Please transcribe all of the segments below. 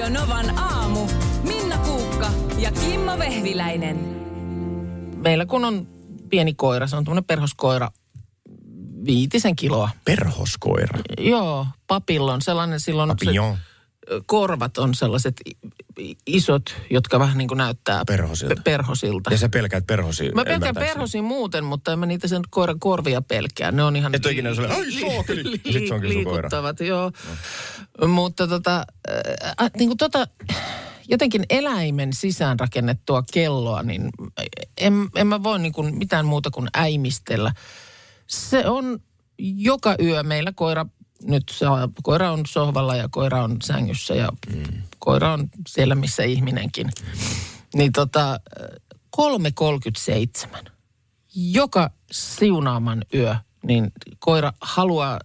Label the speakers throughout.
Speaker 1: Radio Novan aamu. Minna Kuukka ja Kimmo Vehviläinen.
Speaker 2: Meillä kun on pieni koira, se on tämmöinen perhoskoira, viitisen kiloa.
Speaker 3: Perhoskoira.
Speaker 2: Joo, papillon, sellainen silloin
Speaker 3: Papillon.
Speaker 2: se korvat on sellaiset isot, jotka vähän niin kuin näyttää
Speaker 3: Perhosilta.
Speaker 2: pe- perhosilta.
Speaker 3: Ja sä pelkäät perhosia.
Speaker 2: Mä pelkään perhosia muuten, mutta en mä niitä sen koiran korvia pelkää. Ne on ihan...
Speaker 3: Et ole ikinä sellainen, "Ai, saakeli!" Ja sit se onkin sun koira.
Speaker 2: joo. Mutta tota, äh, niin kuin tota, jotenkin eläimen sisäänrakennettua kelloa, niin en, en mä voi niin kuin mitään muuta kuin äimistellä. Se on joka yö meillä koira, nyt se on, koira on sohvalla ja koira on sängyssä ja mm. koira on siellä, missä ihminenkin. Niin tota, 3.37 joka siunaaman yö, niin koira haluaa,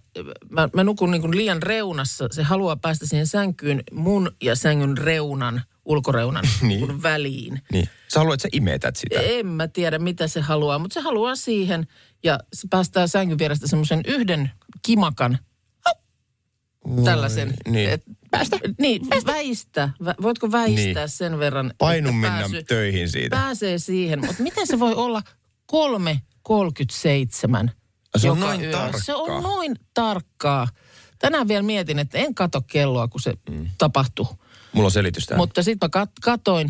Speaker 2: mä, mä nukun niin liian reunassa, se haluaa päästä siihen sänkyyn mun ja sängyn reunan, ulkoreunan
Speaker 3: niin.
Speaker 2: väliin.
Speaker 3: Niin. Sä haluat, että sä imetät sitä.
Speaker 2: En mä tiedä, mitä se haluaa, mutta se haluaa siihen ja se päästää sängyn vierestä semmoisen yhden kimakan, tällaisen.
Speaker 3: niin.
Speaker 2: Et, päästä. Niin, väistä. Vä, voitko väistää
Speaker 3: Niin.
Speaker 2: sen verran,
Speaker 3: Painu mennä töihin siitä.
Speaker 2: Pääsee siihen, mutta miten se voi olla 3.37
Speaker 3: Se on
Speaker 2: joka
Speaker 3: noin
Speaker 2: yö?
Speaker 3: tarkkaa.
Speaker 2: Se on noin tarkkaa. Tänään vielä mietin, että en kato kelloa, kun se mm. tapahtuu.
Speaker 3: Mulla on selitys tähän.
Speaker 2: Mutta sitten mä kat- katoin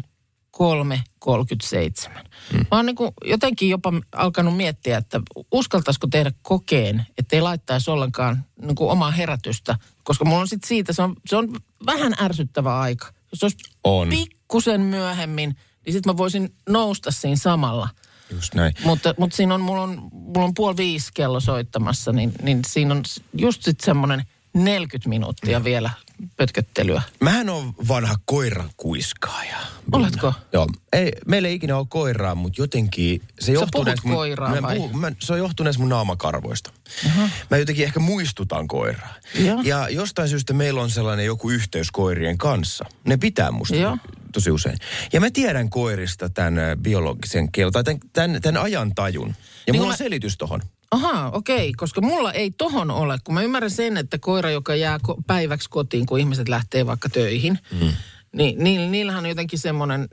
Speaker 2: 3.37. Mm. Mä oon niin jotenkin jopa alkanut miettiä, että uskaltaisiko tehdä kokeen, että ei laittaisi ollenkaan niin kuin omaa herätystä. Koska mulla on sitten siitä, se on, se on vähän ärsyttävä aika. Jos se olisi
Speaker 3: On.
Speaker 2: pikkusen myöhemmin, niin sitten mä voisin nousta siinä samalla.
Speaker 3: Just näin.
Speaker 2: Mutta, mutta siinä on, mulla on, mulla on puoli viisi kello soittamassa, niin, niin siinä on just sitten semmoinen 40 minuuttia vielä pötköttelyä.
Speaker 3: Mähän on vanha koiran kuiskaaja.
Speaker 2: Oletko?
Speaker 3: Joo. Ei, meillä ei ikinä ole koiraa, mutta jotenkin se johtuu näistä mun,
Speaker 2: koiraa
Speaker 3: mä
Speaker 2: vai?
Speaker 3: Puhun, mä, se on johtuu näistä mun naamakarvoista. Uh-huh. Mä jotenkin ehkä muistutan koiraa.
Speaker 2: Joo.
Speaker 3: Ja jostain syystä meillä on sellainen joku yhteys koirien kanssa. Ne pitää musta
Speaker 2: Joo.
Speaker 3: tosi usein. Ja mä tiedän koirista tämän ö, biologisen kielon, tai tämän, tämän, tämän ajan tajun. Ja
Speaker 2: Niin
Speaker 3: mulla
Speaker 2: kun
Speaker 3: on
Speaker 2: mä-
Speaker 3: selitys tohon.
Speaker 2: Ahaa, okei, koska mulla ei tohon ole, kun mä ymmärrän sen, että koira, joka jää ko- päiväksi kotiin, kun ihmiset lähtee vaikka töihin, mm. niin ni- niillähän on jotenkin semmoinen,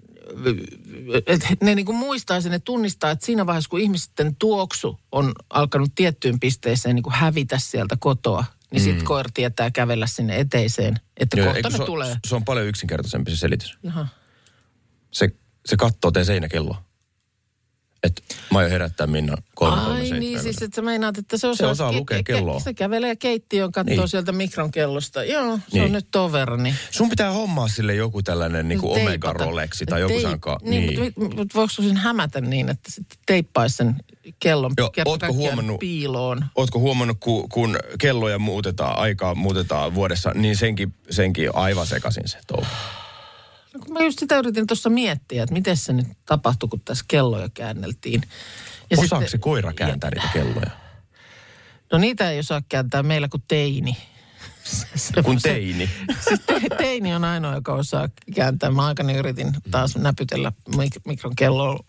Speaker 2: että ne niinku muistaa sen, ne tunnistaa, että siinä vaiheessa, kun ihmisten tuoksu on alkanut tiettyyn pisteeseen niin hävitä sieltä kotoa, niin mm. sitten koira tietää kävellä sinne eteiseen, että
Speaker 3: Joo,
Speaker 2: kohta ne
Speaker 3: se,
Speaker 2: tulee.
Speaker 3: se on paljon yksinkertaisempi se selitys.
Speaker 2: Jaha.
Speaker 3: Se, se kattoo teidän seinäkelloa. Että mä aion herättää Minna 337.
Speaker 2: Ai niin, siis että sä meinaat, että se osaa,
Speaker 3: osaa lukea kelloa.
Speaker 2: Se kävelee keittiöön, katsoo
Speaker 3: Niin.
Speaker 2: sieltä mikron kellosta. Joo, se
Speaker 3: Niin.
Speaker 2: on nyt. Niin.
Speaker 3: Sun pitää hommaa sille joku tällainen niin kuin Omega. Rolexi tai joku
Speaker 2: Teip-
Speaker 3: sanka.
Speaker 2: Niin, niin. Mutta, mutta voiko sen hämätä niin, että sitten teippaisi sen kellon
Speaker 3: Joo, ootko huomannut-
Speaker 2: piiloon?
Speaker 3: Ootko huomannut, kun, kun kelloja muutetaan, aikaa muutetaan vuodessa, niin senkin, senkin aivan sekaisin se touhu.
Speaker 2: No, kun mä just sitä yritin tuossa miettiä, että miten se nyt tapahtui, kun tässä kelloja käänneltiin. Ja
Speaker 3: Osaako se koira kääntää niitä kelloja?
Speaker 2: No niitä ei osaa kääntää meillä kuin teini. Se-
Speaker 3: Kun
Speaker 2: se-
Speaker 3: teini.
Speaker 2: Siis te, teini on ainoa, joka osaa kääntää. Mä aikani yritin taas näpytellä mik- mikron kelloa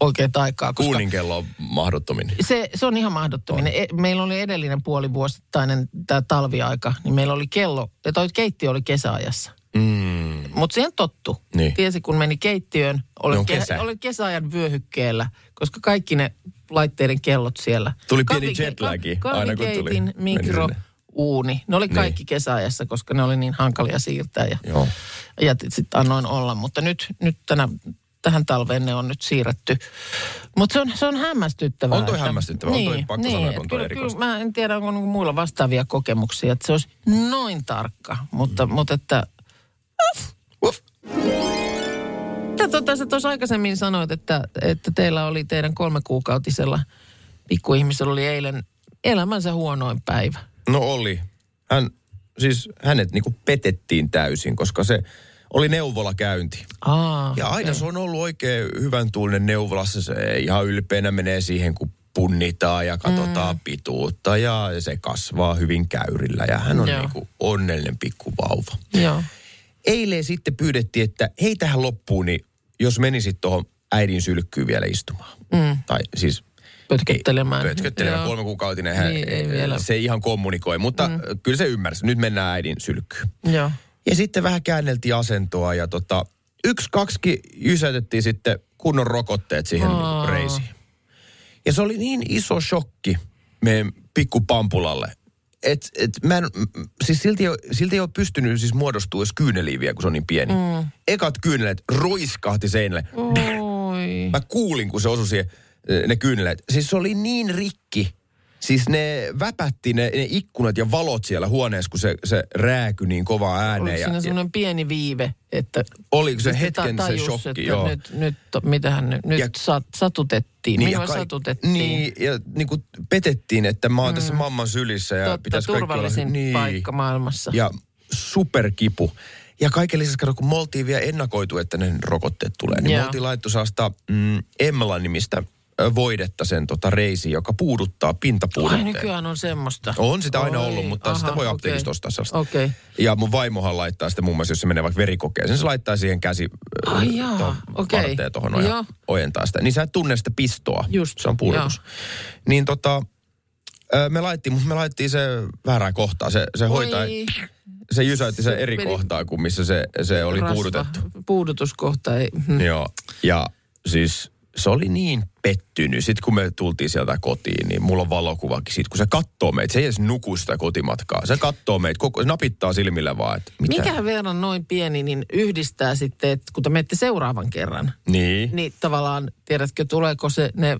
Speaker 2: oikein aikaa. Koska
Speaker 3: Kuunin kello on mahdottomin.
Speaker 2: se, se on ihan mahdottominen. E, meillä oli edellinen puolivuosittainen tämä talviaika, niin meillä oli kello, ja toi keittiö oli kesäajassa.
Speaker 3: Mm.
Speaker 2: Mutta siihen tottu.
Speaker 3: Niin.
Speaker 2: Tiesi, kun meni keittiöön, ke,
Speaker 3: kesä.
Speaker 2: oli kesäajan vyöhykkeellä, koska kaikki ne laitteiden kellot siellä.
Speaker 3: Tuli pieni
Speaker 2: Kahvike-
Speaker 3: jetlagi
Speaker 2: ka-
Speaker 3: aina, kun tuli.
Speaker 2: mikro, uuni. Ne oli
Speaker 3: Niin.
Speaker 2: kaikki kesäajassa, koska ne oli niin hankalia siirtää ja,
Speaker 3: Joo.
Speaker 2: ja sitten annoin olla. Mutta nyt, nyt tänä, tähän talveen ne on nyt siirretty. Mutta se on, se on hämmästyttävää.
Speaker 3: On toi
Speaker 2: että-
Speaker 3: hämmästyttävää, on toi pakko sanoa, että on toi
Speaker 2: kyllä,
Speaker 3: erikoista.
Speaker 2: kyllä, mä en tiedä, onko niinku muilla vastaavia kokemuksia, että se olisi noin tarkka. Mutta, mm. mutta että tota, sä tuossa aikaisemmin sanoit, että, että teillä oli teidän kolmekuukautisella pikkuihmisellä oli eilen elämänsä huonoin päivä.
Speaker 3: No oli. Hän, siis hänet niinku petettiin täysin, koska se oli neuvolakäynti.
Speaker 2: Aa,
Speaker 3: Ja aina se on ollut oikein hyvän tuulinen neuvolassa. Se ihan ylpeänä menee siihen, kun punnitaan ja katsotaan mm. pituutta ja se kasvaa hyvin käyrillä ja hän on
Speaker 2: Joo.
Speaker 3: niinku onnellinen pikku vauva.
Speaker 2: Joo.
Speaker 3: Eilen sitten pyydettiin, että hei tähän loppuun, niin jos menisit tuohon äidin sylkkyyn vielä istumaan. Mm. Tai siis
Speaker 2: Pötköttelemään.
Speaker 3: Pötköttelemään kolme kuukautinen. Hän,
Speaker 2: Niin, ei vielä.
Speaker 3: se ei ihan kommunikoi, mutta mm. kyllä se ymmärsi. Nyt mennään äidin sylkkyyn.
Speaker 2: Joo.
Speaker 3: Ja sitten vähän käänneltiin asentoa ja tota, yksi, kaksi jysätettiin sitten kunnon rokotteet siihen
Speaker 2: Aa.
Speaker 3: niin reisiin. Ja se oli niin iso shokki meidän pikkupampulalle, että et mä en, siis silti, ei ole- silti ei ole pystynyt siis muodostua edes kyyneliin vielä, kun se on niin pieni. Mm. Ekat kyynelet roiskahti seinälle.
Speaker 2: Oi.
Speaker 3: Mä kuulin, kun se osui siihen, ne kyyneleet. Siis se oli niin rikki. Siis ne väpätti ne, ne ikkunat ja valot siellä huoneessa, kun se, se rääky niin kovaa
Speaker 2: Oliko
Speaker 3: ääneen. Ja,
Speaker 2: siinä
Speaker 3: ja
Speaker 2: semmoinen pieni viive, että...
Speaker 3: oliko se hetken
Speaker 2: ta-
Speaker 3: se
Speaker 2: tajus,
Speaker 3: shokki,
Speaker 2: että
Speaker 3: joo.
Speaker 2: Nyt, nyt, mitähän nyt, nyt
Speaker 3: Ja-
Speaker 2: sat, satutettiin. Niin,
Speaker 3: ja
Speaker 2: Minua
Speaker 3: kaik-
Speaker 2: satutettiin.
Speaker 3: Niin, ja niin kuin petettiin, että mä oon mm. tässä mamman sylissä ja
Speaker 2: Totta,
Speaker 3: pitäisi kaikki
Speaker 2: turvallisin
Speaker 3: olla... Niin.
Speaker 2: paikka maailmassa.
Speaker 3: Ja superkipu. Ja kaiken lisäksi, kato, kun me oltiin vielä ennakoitu, että ne rokotteet tulee, niin
Speaker 2: Joo.
Speaker 3: me oltiin laittu saasta mm, Emmela-nimistä ö, voidetta sen tota reisi, joka puuduttaa
Speaker 2: Ai
Speaker 3: pintapuudutteen.
Speaker 2: nykyään on semmoista.
Speaker 3: On sitä aina
Speaker 2: Oi,
Speaker 3: ollut, mutta sitä voi apteekista
Speaker 2: okei.
Speaker 3: ostaa sellaista.
Speaker 2: Okay.
Speaker 3: Ja mun vaimohan laittaa sitä muun muassa, jos se menee vaikka verikokeeseen, se laittaa siihen käsi
Speaker 2: Ai jaa,
Speaker 3: tuohon
Speaker 2: okei.
Speaker 3: varteen tuohon ja ojentaa sitä. Niin sä et tunne sitä pistoa.
Speaker 2: Just,
Speaker 3: Se on puudutus. Niin tota, me laittiin, mutta me laittiin se väärään kohtaan. Se, se hoitaa,
Speaker 2: Oi.
Speaker 3: se jysäytti se
Speaker 2: Se
Speaker 3: eri
Speaker 2: meni-
Speaker 3: kohtaan kuin missä se, se oli
Speaker 2: Rasva,
Speaker 3: puudutettu.
Speaker 2: Puudutuskohta ei.
Speaker 3: Joo. Ja siis se oli niin pettynyt. Sitten kun me tultiin sieltä kotiin, niin mulla on valokuvakin siitä, kun se katsoo meitä. Se ei edes nuku sitä kotimatkaa. Se katsoo meitä, koko, se napittaa silmillä vaan, että mitä?
Speaker 2: Mikä verran noin pieni, niin yhdistää sitten, että kun te menette seuraavan kerran,
Speaker 3: Niin.
Speaker 2: niin tavallaan, tiedätkö, tuleeko se ne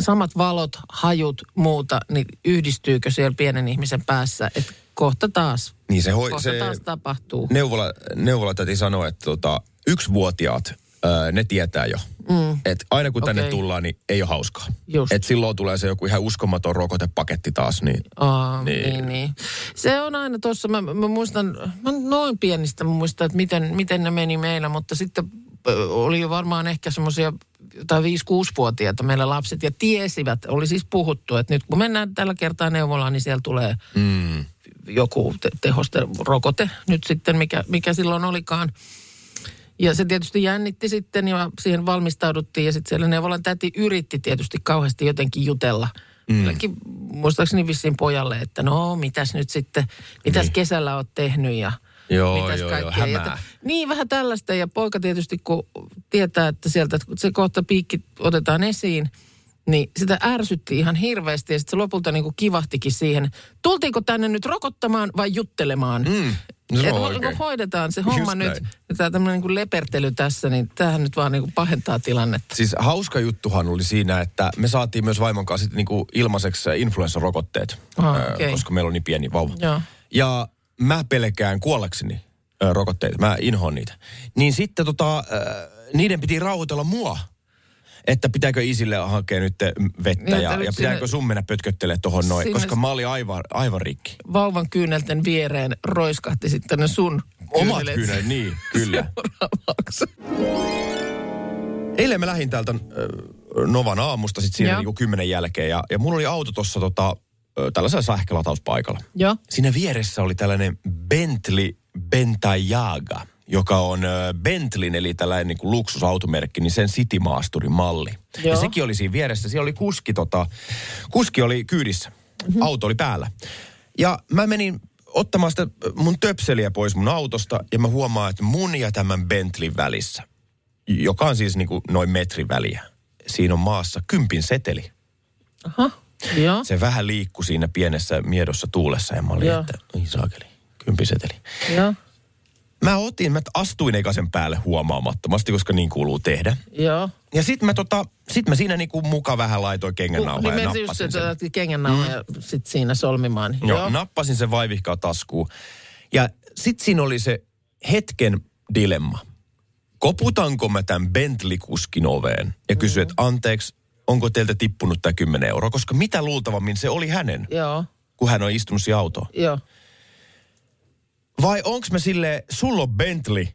Speaker 2: samat valot, hajut, muuta, niin yhdistyykö siellä pienen ihmisen päässä, että kohta taas,
Speaker 3: Niin se, hoi,
Speaker 2: kohta
Speaker 3: se
Speaker 2: taas tapahtuu.
Speaker 3: neuvola, neuvolatäti sanoi, että tota, yksivuotiaat, ne tietää jo. Mm. Että aina kun tänne
Speaker 2: Okei.
Speaker 3: tullaan, niin ei ole hauskaa.
Speaker 2: Just.
Speaker 3: Et silloin tulee se joku ihan uskomaton rokotepaketti taas. Niin,
Speaker 2: Aa,
Speaker 3: Niin.
Speaker 2: niin. niin. Se on aina tuossa, mä, mä muistan, mä noin pienistä mä muistan, että miten, miten ne meni meillä, mutta sitten oli jo varmaan ehkä semmoisia tai 5-6-vuotiaita meillä lapset ja tiesivät, oli siis puhuttu, että nyt kun mennään tällä kertaa neuvolaan, niin siellä tulee
Speaker 3: mm,
Speaker 2: joku te- tehosterokote nyt sitten, mikä, mikä silloin olikaan. Ja se tietysti jännitti sitten ja siihen valmistauduttiin ja sitten siellä neuvolan täti yritti tietysti kauheasti jotenkin jutella. Mm. muistaakseni vissiin pojalle, että no mitäs nyt sitten, mitäs
Speaker 3: Niin.
Speaker 2: kesällä oot tehnyt ja
Speaker 3: Joo,
Speaker 2: mitäs
Speaker 3: joo, joo,
Speaker 2: kaikkea. Ja
Speaker 3: hämää.
Speaker 2: niin, vähän tällaista ja poika tietysti kun tietää, että sieltä että se kohta piikki otetaan esiin, niin sitä ärsytti ihan hirveästi ja sitten se lopulta niin kuin kivahtikin siihen. Tultiinko tänne nyt rokottamaan vai juttelemaan?
Speaker 3: Mm, no se on
Speaker 2: kun hoidetaan se homma
Speaker 3: Just
Speaker 2: nyt,
Speaker 3: näin.
Speaker 2: tämä tämmöinen niin lepertely tässä, niin tämähän nyt vaan niin kuin pahentaa tilannetta.
Speaker 3: Siis hauska juttuhan oli siinä, että me saatiin myös vaimon kanssa sitten niinku ilmaiseksi influenssarokotteet,
Speaker 2: Ah,
Speaker 3: ö,
Speaker 2: okei.
Speaker 3: koska meillä on niin pieni vauva.
Speaker 2: Joo.
Speaker 3: Ja mä pelkään kuollakseni ö, rokotteita, mä inhoan niitä. Niin sitten tota, ö, niiden piti rauhoitella mua, että pitääkö isille hakea nyt vettä
Speaker 2: Niin,
Speaker 3: ja, ja
Speaker 2: nyt
Speaker 3: pitääkö sun mennä pötköttelemään tuohon noin, koska mä olin aivan, aivan rikki.
Speaker 2: Vauvan kyynelten viereen roiskahti sitten ne sun
Speaker 3: Omat
Speaker 2: kyynelet
Speaker 3: niin, kyllä. Eilen mä lähdin täältä Novan aamusta sitten siinä niinku kymmenen jälkeen ja, ja mulla oli auto tuossa tota, tällaisella sähkölatauspaikalla.
Speaker 2: Joo.
Speaker 3: Siinä vieressä oli tällainen Bentley Bentayaga, joka on ö, Bentleyn eli tällainen niin kuin luksusautomerkki, niin sen Citymaasturin malli. Ja
Speaker 2: Joo.
Speaker 3: sekin oli siinä vieressä. Siellä oli kuski, tota, kuski oli kyydissä. Mm-hmm. Auto oli päällä. Ja mä menin ottamaan sitä mun töpseliä pois mun autosta ja mä huomaan, että mun ja tämän Bentleyn välissä, joka on siis niin kuin noin metrin väliä, siinä on maassa kympin seteli.
Speaker 2: Aha. Joo.
Speaker 3: Se vähän liikkui siinä pienessä miedossa tuulessa ja mä olin,
Speaker 2: Joo.
Speaker 3: että saakeli, kympiseteli.
Speaker 2: Joo.
Speaker 3: Mä otin, mä astuin ekasen päälle huomaamattomasti, koska niin kuuluu tehdä.
Speaker 2: Joo.
Speaker 3: Ja sit mä, tota, sit mä siinä niinku muka vähän laitoin kengännauhaa
Speaker 2: Niin
Speaker 3: ja
Speaker 2: just
Speaker 3: nappasin
Speaker 2: se,
Speaker 3: sen.
Speaker 2: että kengännauha mm. ja sitten siinä solmimaan.
Speaker 3: Joo, nappasin sen vaivihkaa taskuun. Ja sit siinä oli se hetken dilemma. Koputanko mä tämän Bentley-kuskin oveen ja kysyin, että anteeksi, onko teiltä tippunut tämä 10 euroa? Koska mitä luultavammin se oli hänen,
Speaker 2: Joo.
Speaker 3: kun hän on istunut autoon.
Speaker 2: Joo.
Speaker 3: Vai onks mä sille sulla on Bentley,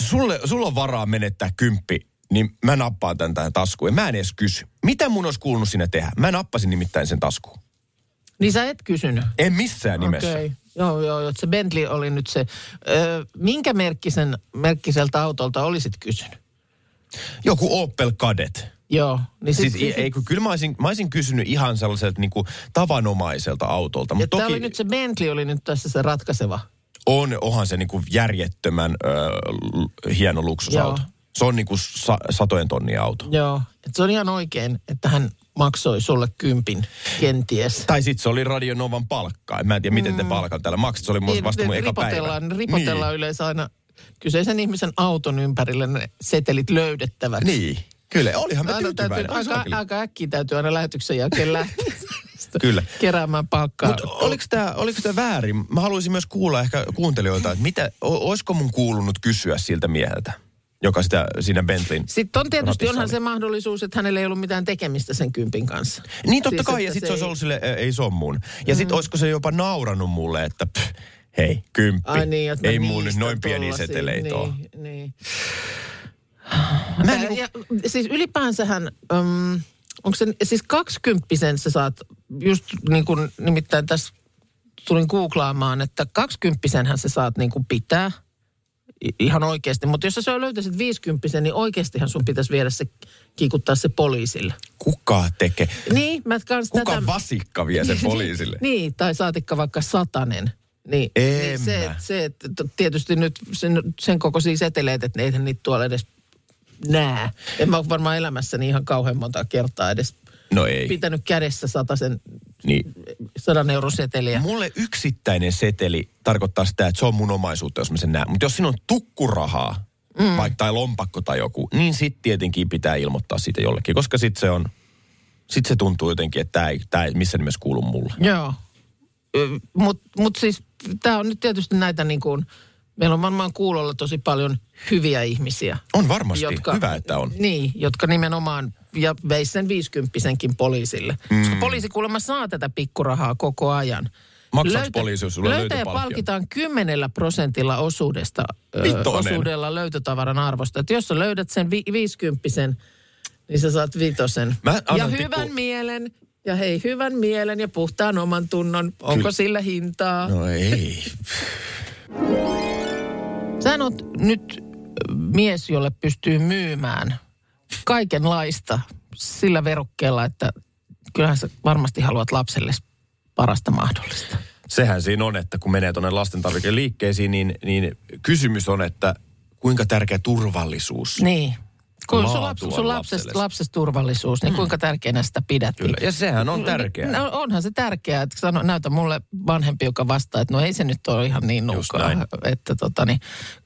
Speaker 3: sulle, sulla on varaa menettää kymppi, niin mä nappaan tän tähän taskuun. Ja mä en edes kysy. Mitä mun olisi kuulunut sinne tehdä? Mä nappasin nimittäin sen taskuun.
Speaker 2: Niin sä et kysynyt.
Speaker 3: En missään nimessä.
Speaker 2: Okei. Joo, joo, joo. Se Bentley oli nyt se. Ö, minkä merkkisen, merkkiseltä autolta olisit kysynyt?
Speaker 3: Joku Opel Kadett.
Speaker 2: Joo. Niin sit,
Speaker 3: Siis ei, kun kyllä mä olisin, mä olisin kysynyt ihan sellaiselta niin kuin tavanomaiselta autolta. Mutta
Speaker 2: toki oli nyt se Bentley oli nyt tässä se ratkaiseva.
Speaker 3: On, onhan se niinku järjettömän ö, hieno luksusauto.
Speaker 2: Joo.
Speaker 3: Se on niinku sa, satojen tonnia auto.
Speaker 2: Joo, et se on ihan oikein, että hän maksoi sulle kympin kenties.
Speaker 3: Tai sitten se oli Radio Novan palkka. En mä tiedä, miten te palkan täällä maksat. Se oli mun vasta mun eka päivä.
Speaker 2: Niin, ripotellaan, ripotellaan yleensä aina kyseisen ihmisen auton ympärille ne setelit löydettäväksi.
Speaker 3: Niin. niin. Kyllä, olihan me
Speaker 2: Aina
Speaker 3: tyytyväinen.
Speaker 2: täytyy,
Speaker 3: Ai
Speaker 2: aika, aika äkkiä täytyy aina lähetyksen jälkeen lähteä
Speaker 3: Kyllä.
Speaker 2: keräämään palkkaa.
Speaker 3: Mutta oliko tämä oliko tää väärin? Mä haluaisin myös kuulla ehkä kuuntelijoilta, että mitä, olisiko mun kuulunut kysyä siltä mieheltä, joka sitä siinä Bentleyn
Speaker 2: Sitten on tietysti onhan
Speaker 3: oli.
Speaker 2: se mahdollisuus, että hänellä ei ollut mitään tekemistä sen kympin kanssa.
Speaker 3: Niin totta
Speaker 2: Siis,
Speaker 3: kai, ja sitten se
Speaker 2: se
Speaker 3: olisi
Speaker 2: ei-
Speaker 3: ollut sille, "Ä, ei se on mun. Ja sitten olisiko se jopa nauranut mulle, että pff, hei, kymppi,
Speaker 2: Ai niin,
Speaker 3: ei mun
Speaker 2: niistä
Speaker 3: noin pieniä
Speaker 2: tollasia,
Speaker 3: seteleitä ole.
Speaker 2: niin, niin.
Speaker 3: Mä en
Speaker 2: ja, siis ylipäänsähän, um, onko se, siis kaksikymppisen sä saat, just niin kuin nimittäin tässä tulin googlaamaan, että kaksikymppisenhän sä saat niin kuin pitää ihan oikeasti. Mutta jos sä löytäisit viisikymppisen, niin oikeastihan sun pitäisi viedä se, kiikuttaa se poliisille.
Speaker 3: Kuka tekee?
Speaker 2: Niin, mä kans
Speaker 3: Kuka
Speaker 2: tätä...
Speaker 3: vasikka vie sen poliisille?
Speaker 2: niin, tai saatikka vaikka satanen. Niin,
Speaker 3: En
Speaker 2: niin se, se, että tietysti nyt sen, sen kokoisia seteleitä, että eihän niitä tuolla edes näe. En mä ole varmaan elämässäni ihan kauhean monta kertaa edes
Speaker 3: No ei.
Speaker 2: pitänyt kädessä satasen,
Speaker 3: Niin.
Speaker 2: sadan euron seteliä.
Speaker 3: Mulle yksittäinen seteli tarkoittaa sitä, että se on mun omaisuutta, jos mä sen näen. Mutta jos siinä on tukkurahaa, mm. vaikka tai lompakko tai joku, niin sitten tietenkin pitää ilmoittaa siitä jollekin, koska sitten se on, sit se tuntuu jotenkin, että tämä ei, tää ei missään nimessä kuulu mulle.
Speaker 2: Joo. Mutta mut siis tämä on nyt tietysti näitä niin kuin, meillä on varmaan kuulolla tosi paljon hyviä ihmisiä.
Speaker 3: On varmasti. Hyvä, että on.
Speaker 2: Niin, jotka nimenomaan, ja veis sen viisikymppisenkin poliisille. Mm. Koska poliisi kuulemma saa tätä pikkurahaa koko ajan.
Speaker 3: Maksaako poliisi, jos sulla löytöpalkkio?
Speaker 2: palkitaan kymmenellä prosentilla osuudesta, ö, osuudella löytötavaran arvosta. Että jos sä löydät sen vi- viisikymppisen, niin sä saat vitosen. Ja
Speaker 3: annan
Speaker 2: hyvän mielen, ja hei, hyvän mielen ja puhtaan oman tunnon. Onko
Speaker 3: Kyllä.
Speaker 2: sillä hintaa?
Speaker 3: No ei.
Speaker 2: Sä oot nyt mies, jolle pystyy myymään kaikenlaista sillä verukkeella, että kyllähän sä varmasti haluat lapselle parasta mahdollista.
Speaker 3: Sehän siinä on, että kun menee tuonne lastentarvikeliikkeisiin, niin, niin kysymys on, että kuinka tärkeä turvallisuus.
Speaker 2: Niin. Kun sun,
Speaker 3: on
Speaker 2: sun lapsesta,
Speaker 3: lapsellesi.
Speaker 2: lapsesta turvallisuus, niin kuinka tärkeänä sitä pidät?
Speaker 3: Kyllä, ja sehän on tärkeää.
Speaker 2: No, onhan se tärkeää, että sano, näytä mulle vanhempi, joka vastaa, että no ei se nyt ole ihan niin nuukaa.
Speaker 3: näin.
Speaker 2: Että tota, niin,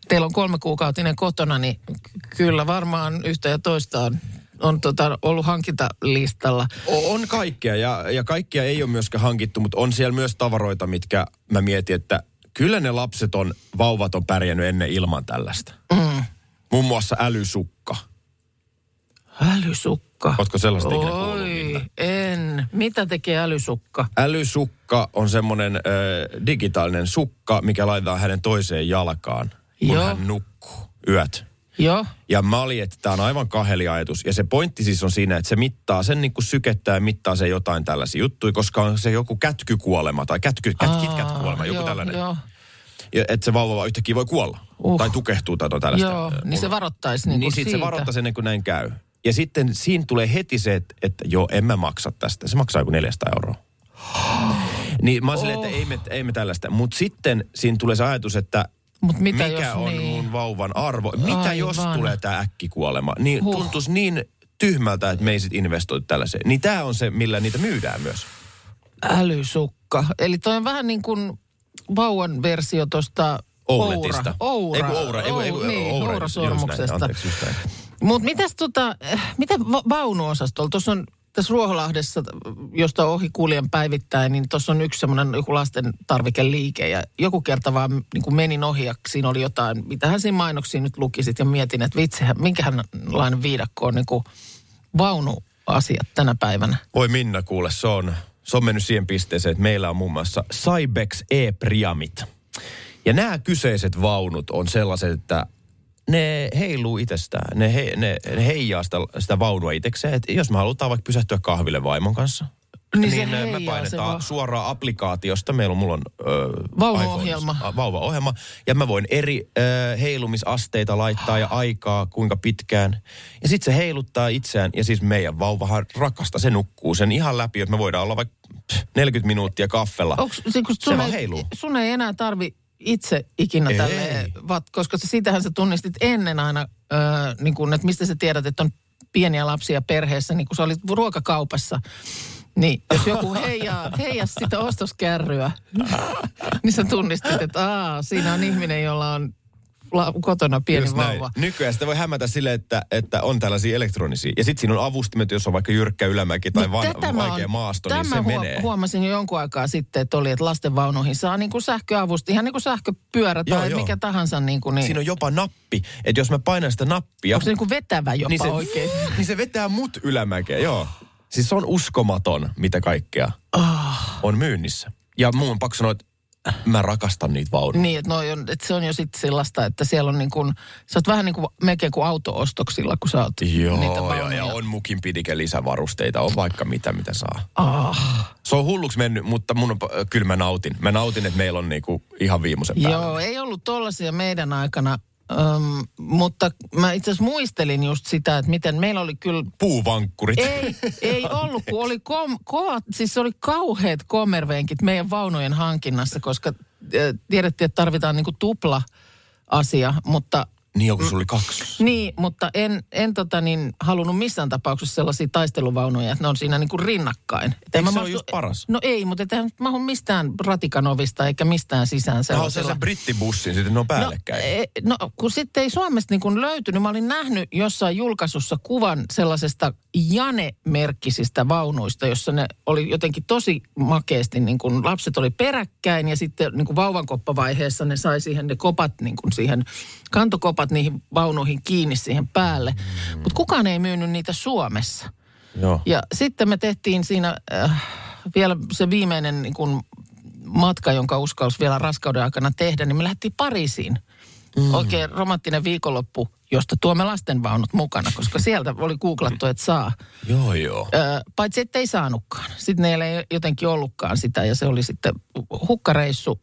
Speaker 2: teillä on kolme kuukautinen kotona, niin kyllä varmaan yhtä ja toista on, on tota, ollut hankintalistalla.
Speaker 3: O- On kaikkea ja, ja kaikkia ei ole myöskään hankittu, mutta on siellä myös tavaroita, mitkä mä mietin, että kyllä ne lapset on, vauvat on pärjännyt ennen ilman tällaista.
Speaker 2: Mm.
Speaker 3: Muun muassa älysukka.
Speaker 2: Älysukka.
Speaker 3: Ootko sellaista ikinä kuullut,
Speaker 2: Oi,
Speaker 3: Minna?
Speaker 2: en. Mitä tekee älysukka?
Speaker 3: Älysukka on semmoinen äh, digitaalinen sukka, mikä laitetaan hänen toiseen jalkaan, kun
Speaker 2: Joo.
Speaker 3: hän nukkuu yöt.
Speaker 2: Joo.
Speaker 3: Ja mä olin, että tämä on aivan kaheliajatus. Ja se pointti siis on siinä, että se mittaa, sen niin kuin sykettää ja mittaa se jotain tällaisia juttuja, koska on se joku kätkykuolema tai kätky, kät, KitKat-kuolema, joku
Speaker 2: joo,
Speaker 3: tällainen.
Speaker 2: Joo,
Speaker 3: Ja että se vauva vaan yhtäkkiä voi kuolla.
Speaker 2: Uh.
Speaker 3: Tai tukehtuu tai tällaista.
Speaker 2: joo. Niin se varoittaisi niin,
Speaker 3: Niin
Speaker 2: kuin
Speaker 3: sit se
Speaker 2: siitä.
Speaker 3: varoittaisi ennen kuin näin käy. Ja sitten siinä tulee heti se, että, että joo, en mä maksa tästä. Se maksaa joku 400 euroa. Niin mä oon silleen,
Speaker 2: Oh.
Speaker 3: että ei me, ei me tällaista. Mutta sitten siinä tulee se ajatus, että
Speaker 2: Mut mitä
Speaker 3: mikä
Speaker 2: jos
Speaker 3: on
Speaker 2: niin?
Speaker 3: mun vauvan arvo. Mitä jos
Speaker 2: Aivan.
Speaker 3: tulee tämä äkkikuolema? Niin
Speaker 2: Huh.
Speaker 3: tuntuisi niin tyhmältä, että me ei sit investoitu tällaiseen. Niin tämä on se, millä niitä myydään myös.
Speaker 2: Älysukka. Eli toi on vähän niin kuin vauvan versio tuosta
Speaker 3: Ouletista.
Speaker 2: Oura.
Speaker 3: Eiku Oura, eiku, eiku,
Speaker 2: Ou- niin,
Speaker 3: Oura,
Speaker 2: Oura-sormuksesta.
Speaker 3: just näin, anteeksi.
Speaker 2: Mutta mitäs tota, miten va- vaunuosastolla? Tuossa on tässä Ruoholahdessa, josta ohi kuljen päivittäin, niin tuossa on yksi semmoinen joku lasten tarvikeliike. Ja joku kerta vaan niin kuin menin ohi ja siinä oli jotain, mitähän siinä mainoksia nyt lukisit ja mietin, että vitsihän, minkälainen viidakko on niin kuin vaunuasiat tänä päivänä.
Speaker 3: Voi Minna kuule, se on, se on mennyt siihen pisteeseen, että meillä on muun muassa Cybex E-Priamit. Ja nämä kyseiset vaunut on sellaiset, että ne heiluu itsestään. Ne, he, ne, ne heijaa sitä, sitä vaunua itsekseen. Et jos me halutaan vaikka pysähtyä kahville vaimon kanssa,
Speaker 2: Niin se
Speaker 3: niin, niin me
Speaker 2: heijaa se
Speaker 3: painetaan
Speaker 2: va-
Speaker 3: suoraan applikaatiosta. Meillä on, mulla on ö,
Speaker 2: Vaunuohjelma.
Speaker 3: iPhoneissa, a, vauvaohjelma. Ja mä voin eri ö, heilumisasteita laittaa ja aikaa, kuinka pitkään. Ja sitten se heiluttaa itseään. Ja siis meidän vauvahan rakasta, se nukkuu sen ihan läpi, että me voidaan olla vaikka pff, 40 minuuttia kaffella.
Speaker 2: Onks, se, kun
Speaker 3: Se
Speaker 2: sun,
Speaker 3: vaan
Speaker 2: ei,
Speaker 3: heiluu.
Speaker 2: sun ei enää tarvi itse ikinä
Speaker 3: Ei.
Speaker 2: tälle, koska se, sitähän sä tunnistit ennen aina, ö, niin kun, että mistä sä tiedät, että on pieniä lapsia perheessä, niin kun sä olit ruokakaupassa. Niin, jos joku heijaa, heijas sitä ostoskärryä, niin sä tunnistit, että aa, siinä on ihminen, jolla on la, kotona pieni
Speaker 3: Just näin.
Speaker 2: vauva.
Speaker 3: Nykyään sitä voi hämätä sille, että, että on tällaisia elektronisia. Ja sitten siinä on avustimet, jos on vaikka jyrkkä ylämäki tai
Speaker 2: Niin
Speaker 3: van, vaikea
Speaker 2: oon-
Speaker 3: maasto, niin se
Speaker 2: huo-
Speaker 3: menee.
Speaker 2: huomasin jo jonkun aikaa sitten, että oli, että lastenvaunuihin saa niin kuin sähköavusti, ihan niin kuin sähköpyörä
Speaker 3: Joo,
Speaker 2: tai
Speaker 3: joo.
Speaker 2: mikä tahansa. Niin kuin, niin.
Speaker 3: Siinä on jopa nappi, että jos mä painan sitä nappia,
Speaker 2: Onko se niin kuin vetävä jopa
Speaker 3: niin se,
Speaker 2: oikein?
Speaker 3: niin se vetää mut ylämäkeä, joo. Siis se on uskomaton, mitä kaikkea
Speaker 2: Ah.
Speaker 3: on myynnissä. Ja mun on pakko sanoa, että mä rakastan niitä vaunuja.
Speaker 2: Niin, että, on, että se on jo sitten sellaista, että siellä on niin kuin, sä oot vähän niin kuin melkein kuin auto-ostoksilla, kun sä oot niitä
Speaker 3: Joo, joo,
Speaker 2: vaunuja.
Speaker 3: ja on mukin pidike lisävarusteita, on vaikka mitä, mitä saa.
Speaker 2: Ah,
Speaker 3: Se on hulluksi mennyt, mutta mun on, kyllä mä nautin. Mä nautin, että meillä on niinku ihan viimeisen päällä.
Speaker 2: joo, ei ollut tollaisia meidän aikana, Öm, mutta mä itse asiassa muistelin just sitä, että miten meillä oli kyllä
Speaker 3: Puuvankkurit.
Speaker 2: Ei, ei ollut, kun oli kom, kovat, siis oli kauheat kommervenkit meidän vaunujen hankinnassa, koska tiedettiin, että tarvitaan niinku tupla asia, mutta
Speaker 3: Niin joku sulla oli kaksi.
Speaker 2: niin, mutta en, en tota niin, halunnut missään tapauksessa sellaisia taisteluvaunuja, että ne on siinä niinku rinnakkain. Et
Speaker 3: Eikö se ole just paras?
Speaker 2: No ei, mutta eihän mahu mistään ratikanovista eikä mistään sisään sellaisella.
Speaker 3: sellaisen brittibussin, sitten ne on päällekkäin.
Speaker 2: No, e, no kun sitten ei Suomesta niin kun löytynyt, mä olin nähnyt jossain julkaisussa kuvan sellaisesta Jane-merkkisistä vaunuista, jossa ne oli jotenkin tosi makeasti, niin kun lapset oli peräkkäin ja sitten niin kun vauvankoppavaiheessa ne sai siihen ne kopat, niin kun siihen, kantokopat niihin vaunuihin kiinni siihen päälle.
Speaker 3: Mm.
Speaker 2: Mutta kukaan ei myynyt niitä Suomessa.
Speaker 3: Joo.
Speaker 2: Ja sitten me tehtiin siinä äh, vielä se viimeinen niin kun matka, jonka uskalsi vielä raskauden aikana tehdä, niin me lähdettiin Pariisiin. Mm. Oikein romanttinen viikonloppu, josta tuomme lastenvaunut mukana, koska sieltä oli googlattu, että saa.
Speaker 3: Joo, joo.
Speaker 2: Ö, paitsi että ei saanutkaan. Sitten meillä ei jotenkin ollutkaan sitä ja se oli sitten hukkareissu.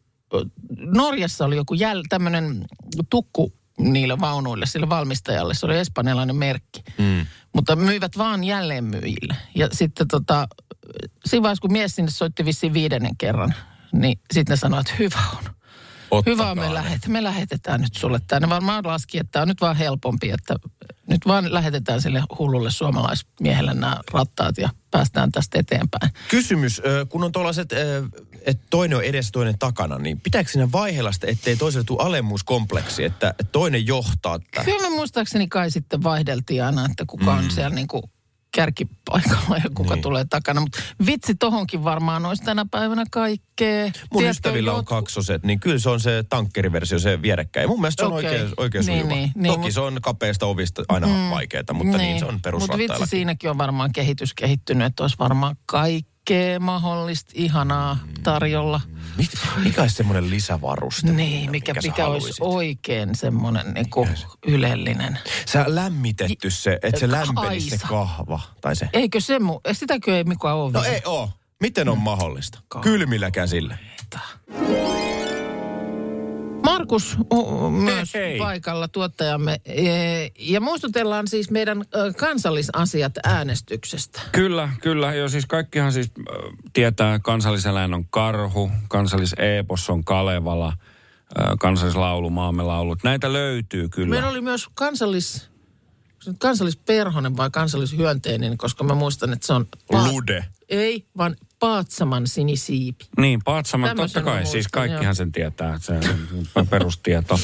Speaker 2: Norjassa oli joku jäl, tämmöinen tukku niille vaunuille, sille valmistajalle. Se oli espanjalainen merkki.
Speaker 3: Mm.
Speaker 2: Mutta myivät vaan jälleenmyyjille. Ja sitten tota, siinä vaiheessa, kun mies sinne soitti vissiin viidennen kerran, niin sitten ne sanoivat, että hyvä on. Hyvä on, me,
Speaker 3: Ottakaa ne.
Speaker 2: lähet, me lähetetään nyt sulle tänne. Varmaan laski, että tämä on nyt vaan helpompi, että nyt vaan lähetetään sille hullulle suomalaismiehelle nämä rattaat ja päästään tästä eteenpäin.
Speaker 3: Kysymys, kun on tuollaiset, että toinen on edes toinen takana, niin pitääkö siinä vaiheella sitä, ettei toiselle tule alemmuuskompleksi, että toinen johtaa tätä?
Speaker 2: Kyllä me muistaakseni kai sitten vaihdeltiin aina, että kuka on siellä niin kuin kärkipaikalla ja kuka
Speaker 3: Niin.
Speaker 2: tulee takana. Mutta vitsi tohonkin varmaan olisi tänä päivänä kaikkea.
Speaker 3: Mun
Speaker 2: Tiedätkö,
Speaker 3: ystävillä on
Speaker 2: jotkut-
Speaker 3: kaksoset, niin kyllä se on se tankkeriversio, se vierekkäin. Mun mielestä se on
Speaker 2: Okei.
Speaker 3: oikein, oikein
Speaker 2: Niin,
Speaker 3: sujuva.
Speaker 2: niin, niin,
Speaker 3: Toki
Speaker 2: mut-
Speaker 3: se on kapeasta ovista aina mm, vaikeaa, mutta niin, se on
Speaker 2: Mutta vitsi,
Speaker 3: perusrattailla.
Speaker 2: siinäkin on varmaan kehitys kehittynyt, että olisi varmaan kaikkea mahdollista ihanaa tarjolla.
Speaker 3: Mit, mikä olisi semmoinen lisävaruste?
Speaker 2: Niin, mikä,
Speaker 3: sä
Speaker 2: mikä olisi oikein semmoinen niinku ylellinen.
Speaker 3: Sä lämmitetty se, että se lämpenisi se kahva. Tai se.
Speaker 2: Eikö se mu... Sitäkö ei Mika ole
Speaker 3: No
Speaker 2: vielä?
Speaker 3: ei oo. Miten on mahdollista? Kylmillä käsillä.
Speaker 2: Markus uh, myös
Speaker 3: Hei.
Speaker 2: paikalla tuottajamme. E, Ja muistutellaan siis meidän kansallisasiat äänestyksestä.
Speaker 4: Kyllä, kyllä. Jo siis kaikkihan siis tietää, kansalliseläin on karhu, kansalliseepos on Kalevala, kansallislaulu, maamme laulut. Näitä löytyy kyllä.
Speaker 2: Meillä oli myös kansallis... Kansallisperhonen vai kansallishyönteinen, koska mä muistan, että se on...
Speaker 3: Lude.
Speaker 2: Ei, vaan Paatsaman sinisiipi.
Speaker 4: Niin, Paatsaman,
Speaker 2: Tämmöisen
Speaker 4: totta kai. Siis kaikkihan
Speaker 2: joo.
Speaker 4: sen tietää. Se on perustieto.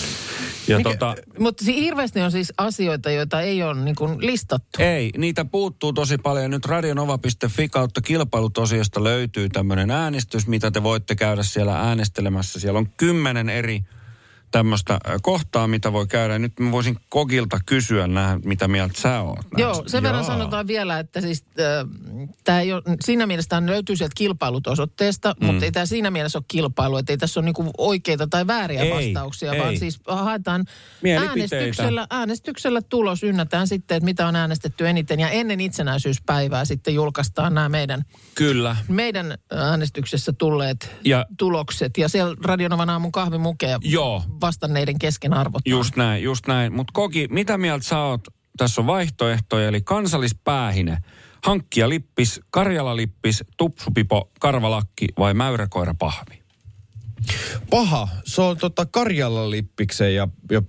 Speaker 4: Ja
Speaker 3: Mikä-
Speaker 4: tota,
Speaker 2: Mutta si- hirveästi on siis asioita, joita ei ole niin kuin listattu.
Speaker 4: ei, niitä puuttuu tosi paljon. Nyt radionova.fi kautta kilpailutosiosta löytyy tämmöinen äänestys, mitä te voitte käydä siellä äänestelemässä. Siellä on kymmenen eri tämmöistä äh, kohtaa, mitä voi käydä. Nyt mä voisin Kokilta kysyä, nää, mitä mieltä sä oot. näistä.
Speaker 2: Joo, sen verran
Speaker 3: Jaa.
Speaker 2: sanotaan vielä, että siis äh, tämä ei ole, siinä mielessä tämä löytyy sieltä kilpailut osoitteesta, mm. mutta ei tämä siinä mielessä ole kilpailu, että ei tässä ole niinku oikeita tai vääriä
Speaker 4: Ei,
Speaker 2: vastauksia,
Speaker 4: ei.
Speaker 2: vaan siis haetaan äänestyksellä, äänestyksellä tulos, ynnätään sitten, että mitä on äänestetty eniten ja ennen itsenäisyyspäivää sitten julkaistaan nämä meidän,
Speaker 4: Kyllä.
Speaker 2: meidän äänestyksessä tulleet
Speaker 4: Ja-
Speaker 2: tulokset ja siellä Radionovan aamun kahvimukea
Speaker 4: Joo,
Speaker 2: vastanneiden kesken arvot.
Speaker 4: just näin, just näin. Mutta Koki, mitä mieltä sä oot? Tässä on vaihtoehtoja, eli kansallispäähine, hankkia lippis, karjala lippis, tupsupipo, karvalakki vai mäyräkoira pahvi?
Speaker 3: Paha. Se on tota Karjalan lippiksen ja, ja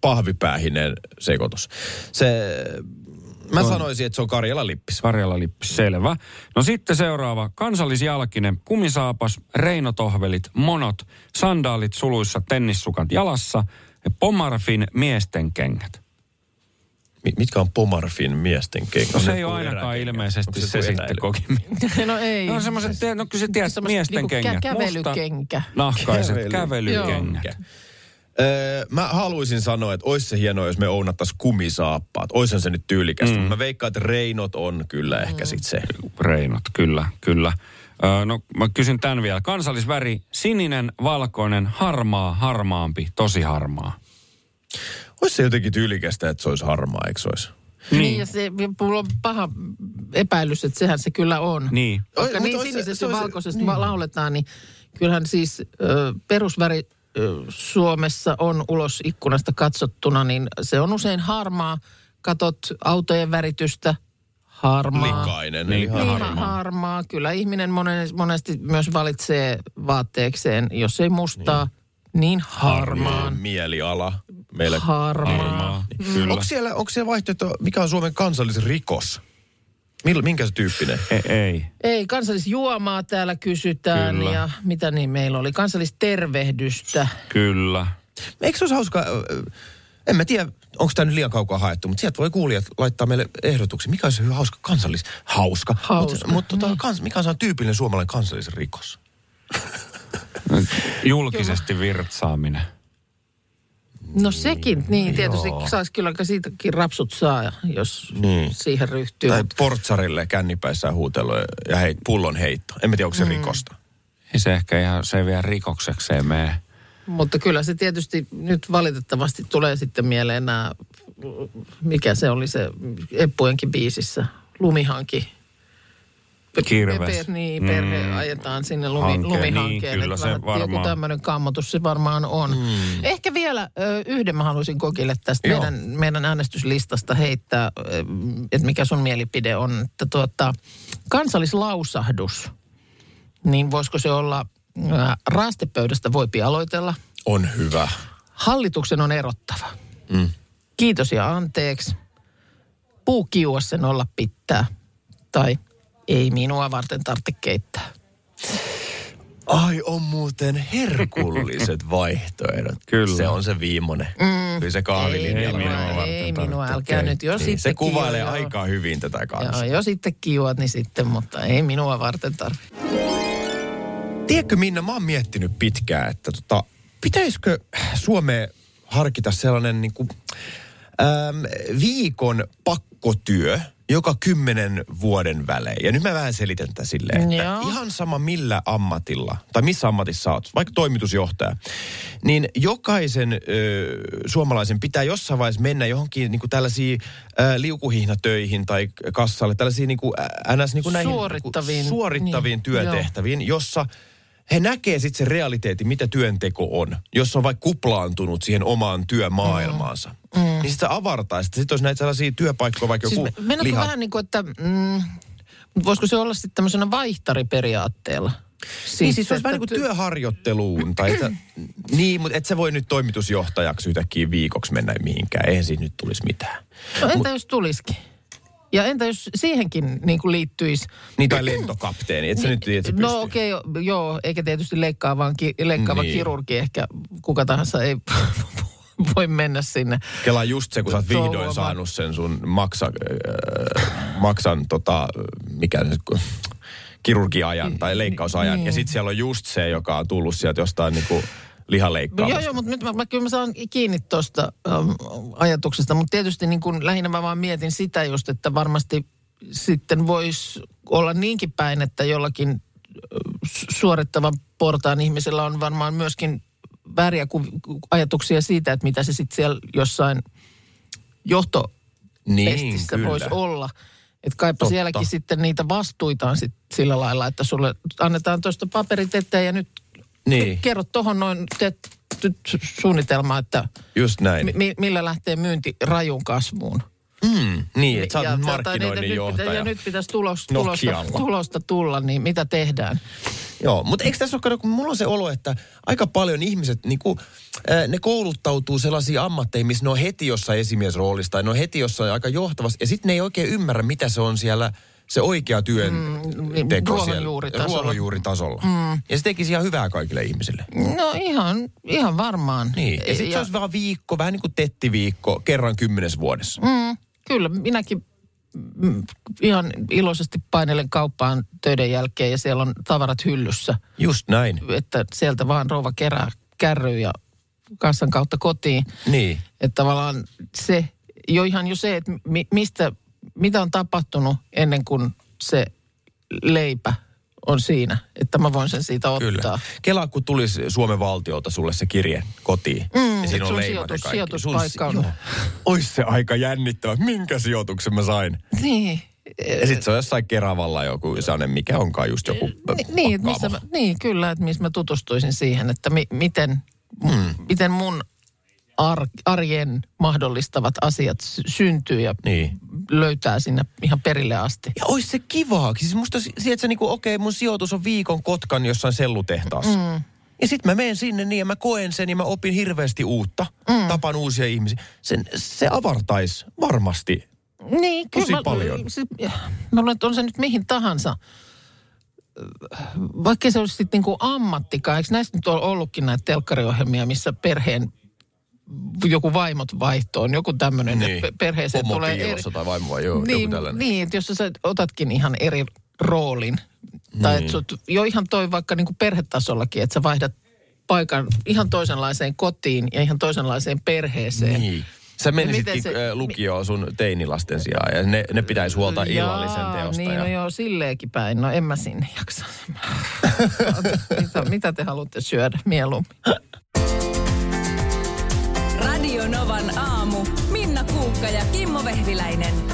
Speaker 3: pahvipäähinen sekoitus. Se, mä sanoisin, että se on Karjalan lippis.
Speaker 4: Karjala lippis, selvä. No sitten seuraava. Kansallisjalkinen, kumisaapas, reinotohvelit, monot, sandaalit suluissa, tennissukat jalassa ja Pomarfin miesten kengät.
Speaker 3: Mi- Mitkä on Pomarfin miesten kengät?
Speaker 4: No se ei ole ainakaan
Speaker 3: eräkengät.
Speaker 4: ilmeisesti se, se sitten koki.
Speaker 2: No ei.
Speaker 4: No semmoiset, no kyllä sä tiedät,
Speaker 2: Semmoiset
Speaker 4: miesten
Speaker 2: niinku kä-
Speaker 4: kengät.
Speaker 2: kävelykenkä.
Speaker 4: Musta, nahkaiset
Speaker 3: Kävely-
Speaker 4: kävelykengät.
Speaker 3: Öö, mä haluaisin sanoa, että olisi se hienoa, jos me ounattaisiin kumisaappaat. Oishan se nyt tyylikästä. Mm. Mä veikkaan, että reinot on kyllä ehkä sit se.
Speaker 4: Reinot, kyllä, kyllä. Öö, no mä kysyn tämän vielä. Kansallisväri, sininen, valkoinen, harmaa, harmaampi, tosi harmaa.
Speaker 3: Olisi se jotenkin tyylikästä, että se olisi harmaa, eikö se olisi?
Speaker 2: Niin. niin, ja se, mulla on paha epäilys, että sehän se kyllä on.
Speaker 4: Niin.
Speaker 2: Vaikka
Speaker 3: Oi,
Speaker 2: niin
Speaker 3: se- se
Speaker 2: ja valkoisesta niin. lauletaan, niin kyllähän siis ö, perusväri Suomessa on ulos ikkunasta katsottuna, niin se on usein harmaa. Katot autojen väritystä, harmaa.
Speaker 3: Likainen.
Speaker 4: Niin,
Speaker 3: Eli
Speaker 2: Niin,
Speaker 3: harmaa.
Speaker 2: Kyllä ihminen monen, monesti myös valitsee vaatteekseen, jos ei mustaa, niin, niin harmaan.
Speaker 3: mieliala. Meille.
Speaker 2: Harmaa.
Speaker 4: Harmaa, kyllä.
Speaker 3: Onko siellä, onko siellä vaihtoehto, mikä on Suomen kansallisrikos? Mil, minkä se tyyppinen?
Speaker 4: E- ei.
Speaker 2: Ei, kansallisjuomaa täällä kysytään
Speaker 4: Kyllä.
Speaker 2: ja mitä niin meillä oli, kansallistervehdystä.
Speaker 4: Kyllä.
Speaker 3: Eikö se olisi hauska, en mä tiedä, onko tämä nyt liian kaukaa haettu, mutta sieltä voi kuulijat laittaa meille ehdotuksia. Mikä olisi hyvä hauska kansallis... Hauska.
Speaker 2: Hauska,
Speaker 3: Mutta mut, tota,
Speaker 2: niin.
Speaker 3: kans, mikä on tyypillinen suomalainen kansallisrikos?
Speaker 4: Julkisesti virtsaaminen.
Speaker 2: No sekin, niin tietysti saisi kyllä siitäkin rapsut saa, jos
Speaker 3: Niin.
Speaker 2: siihen ryhtyy.
Speaker 3: Tai portsarille kännipäissään huutelu ja hei, pullon heitto. En mä tiedä, onko se
Speaker 2: Mm.
Speaker 3: rikosta.
Speaker 4: Ei se ehkä ihan, se ei vielä rikoksekseen mene.
Speaker 2: Mutta kyllä se tietysti nyt valitettavasti tulee sitten mieleen nämä, mikä se oli se Eppujenkin biisissä, lumihanki.
Speaker 4: Kirves.
Speaker 2: Per, niin, perhe
Speaker 4: Mm.
Speaker 2: ajetaan sinne lumi,
Speaker 4: Hanke,
Speaker 2: lumihankeen.
Speaker 4: niin, kyllä se
Speaker 2: vähän Joku
Speaker 4: varmaan-
Speaker 2: tämmöinen kammotus se varmaan on. Mm. Ehkä vielä ö, yhden mä haluaisin kokille tästä
Speaker 3: Joo.
Speaker 2: meidän, meidän äänestyslistasta heittää, että mikä sun mielipide on. Että tuota, kansallislausahdus, niin voisiko se olla, ö, raastepöydästä voipi aloitella.
Speaker 3: On hyvä.
Speaker 2: Hallituksen on erottava.
Speaker 3: Mm.
Speaker 2: Kiitos ja anteeksi. Puu kiua sen olla pitää. Tai ei minua varten tarvitse keittää.
Speaker 3: Ai on muuten herkulliset vaihtoehdot.
Speaker 4: Kyllä.
Speaker 3: Se on se viimeinen. Mm. Kyllä se kahvilinjalla
Speaker 2: Ei minua,
Speaker 4: varten
Speaker 2: ei minua, älkää nyt jo
Speaker 3: Niin,
Speaker 2: sitten
Speaker 3: se kuvailee
Speaker 2: kiua, joo.
Speaker 3: aika hyvin tätä kanssa.
Speaker 2: Joo, jo sitten kiuat, niin sitten, mutta ei minua varten tarvitse.
Speaker 3: Tiedätkö Minna, mä oon miettinyt pitkään, että tota, pitäisikö Suomeen harkita sellainen niin kuin, äm, viikon pakkotyö joka kymmenen vuoden välein. Ja nyt mä vähän selitän tätä silleen, että
Speaker 2: Joo.
Speaker 3: ihan sama millä ammatilla, tai missä ammatissa oot, vaikka toimitusjohtaja, niin jokaisen ö, suomalaisen pitää jossain vaiheessa mennä johonkin niin kuin tällaisiin ö, liukuhihnatöihin tai kassalle, tällaisiin niin kuin, ä, ns. Niin kuin näihin
Speaker 2: Suorittaviin,
Speaker 3: niin kuin, suorittaviin
Speaker 2: niin,
Speaker 3: työtehtäviin, jossa he näkee sitten sen realiteetin, mitä työnteko on. Jos on vaikka kuplaantunut siihen omaan työmaailmaansa. Mm. Niin sitten se avartaa. Sitten sit olisi näitä sellaisia työpaikkoja, vaikka
Speaker 2: Siis
Speaker 3: joku
Speaker 2: me-
Speaker 3: liha...
Speaker 2: vähän niin kuin, että mm, voisiko se olla sitten tämmöisenä vaihtariperiaatteella?
Speaker 3: Niin siis se olisi vähän niin kuin työharjoitteluun. Tai että, niin, mutta et sä voi nyt toimitusjohtajaksi yhtäkkiä viikoksi mennä mihinkään. Eihän siinä nyt tulisi mitään.
Speaker 2: No entä jos tulisikin? Ja entä jos siihenkin niin kuin liittyisi...
Speaker 3: Niin tai lentokapteeni. Et sä nyt tiedä, että se
Speaker 2: No okei, okay, joo, eikä tietysti leikkaava, ki, leikkaava
Speaker 3: Niin.
Speaker 2: kirurgi ehkä kuka tahansa ei voi mennä sinne.
Speaker 3: Kela just se, kun sä oot vihdoin
Speaker 2: Touhuamaan.
Speaker 3: saanut sen sun maksa, äh, maksan tota, mikä se, kun- kirurgiajan tai leikkausajan.
Speaker 2: Niin.
Speaker 3: Ja sitten siellä on just se, joka on tullut sieltä jostain niinku lihaleikkaamasta.
Speaker 2: Joo, joo, mutta nyt mä, mä, kyllä mä saan kiinni tuosta ähm, ajatuksesta, mutta tietysti niin kuin lähinnä mä vaan mietin sitä just, että varmasti sitten voisi olla niinkin päin, että jollakin äh, su- suorittavan portaan ihmisellä on varmaan myöskin ku- ajatuksia siitä, että mitä se sitten siellä jossain johto
Speaker 3: niin,
Speaker 2: voisi olla. Että kaipa
Speaker 3: Totta.
Speaker 2: sielläkin sitten niitä vastuitaan sit sillä lailla, että sulle annetaan tuosta paperit eteen ja nyt
Speaker 3: Niin.
Speaker 2: kerro tuohon noin teet nyt suunnitelma, että
Speaker 3: Just näin.
Speaker 2: mi- millä lähtee myynti rajun kasvuun.
Speaker 3: Mm, niin, että sä oot
Speaker 2: ja-
Speaker 3: markkinoinnin
Speaker 2: ja,
Speaker 3: johtaja.
Speaker 2: Ja nyt pitäisi tulos, tulosta, tulosta tulla, niin mitä tehdään?
Speaker 3: Joo, mutta eikö tässä ole, kun mulla on se olo, että aika paljon ihmiset, niin kuin, äh, ne kouluttautuu sellaisiin ammatteihin, missä ne on heti jossain esimiesroolissa tai ne on heti jossain aika johtavassa. Ja sitten ne ei oikein ymmärrä, mitä se on siellä se oikea työn
Speaker 2: niin,
Speaker 3: teko
Speaker 2: ruohonjuuritasolla.
Speaker 3: siellä. Ruohonjuuritasolla. Mm. Ja se tekisi ihan hyvää kaikille ihmisille.
Speaker 2: No ihan, ihan varmaan.
Speaker 3: Niin, ja sitten se olisi vaan viikko, vähän niin kuin tettiviikko, kerran kymmenes vuodessa.
Speaker 2: Mm, kyllä, minäkin mm, ihan iloisesti painelen kauppaan töiden jälkeen ja siellä on tavarat hyllyssä.
Speaker 3: Just näin.
Speaker 2: Että sieltä vaan rouva kerää kärryy ja kassan kautta kotiin.
Speaker 3: Niin.
Speaker 2: Että tavallaan se, jo ihan jo se, että mi, mistä, mitä on tapahtunut ennen kuin se leipä on siinä, että mä voin sen siitä ottaa.
Speaker 3: Kyllä. Kela, kun tulisi Suomen valtiolta sulle se kirje kotiin.
Speaker 2: Mm,
Speaker 3: ja siinä
Speaker 2: sun
Speaker 3: on leimat
Speaker 2: sijoitus- sijoituspaikka on-.
Speaker 3: Ois se aika jännittävä. Minkä sijoituksen mä sain?
Speaker 2: Niin.
Speaker 3: Ja sit se on jossain Keravalla joku sellainen, mikä onkaan just joku
Speaker 2: Ni- Niin, että missä mä, niin, kyllä, että missä mä tutustuisin siihen, että mi, miten, mm. miten mun ar, arjen mahdollistavat asiat sy- syntyy ja
Speaker 3: Niin.
Speaker 2: Löytää sinne ihan perille asti.
Speaker 3: Ja ois se kivaa. Siis musta si- si- että se niinku, okei, mun sijoitus on viikon Kotkan jossain sellutehtaassa. Mm. Ja sitten mä menen sinne niin ja mä koen sen ja mä opin hirveästi uutta. Mm. Tapan uusia ihmisiä. Sen, se avartaisi varmasti.
Speaker 2: Niin,
Speaker 3: Tosi
Speaker 2: kyllä.
Speaker 3: paljon.
Speaker 2: Mä, siis, mä luulen, että on se nyt mihin tahansa. Vaikka se olisi sitten niinku ammattikaan. Eikö näistä nyt ole ollutkin näitä telkkariohjelmia, missä perheen joku vaimot vaihtoon, joku tämmöinen,
Speaker 3: Niin.
Speaker 2: perheeseen
Speaker 3: Pomo
Speaker 2: tulee eri...
Speaker 3: tai vaimo vai joo, joku
Speaker 2: Niin,
Speaker 3: tällainen.
Speaker 2: niin, että jos sä otatkin ihan eri roolin, tai
Speaker 3: Niin.
Speaker 2: että sut, jo ihan toi vaikka niinku perhetasollakin, että sä vaihdat paikan ihan toisenlaiseen kotiin ja ihan toisenlaiseen perheeseen.
Speaker 3: Niin. Sä menisitkin
Speaker 2: se-
Speaker 3: lukioon sun teinilasten sijaan ja ne, ne pitäisi huolta illallisen teosta.
Speaker 2: Niin,
Speaker 3: ja...
Speaker 2: no joo, silleenkin päin. No en mä sinne jaksa. mitä, mitä te haluatte syödä mieluummin?
Speaker 1: Radio Novan aamu. Minna Kuukka ja Kimmo Vehviläinen.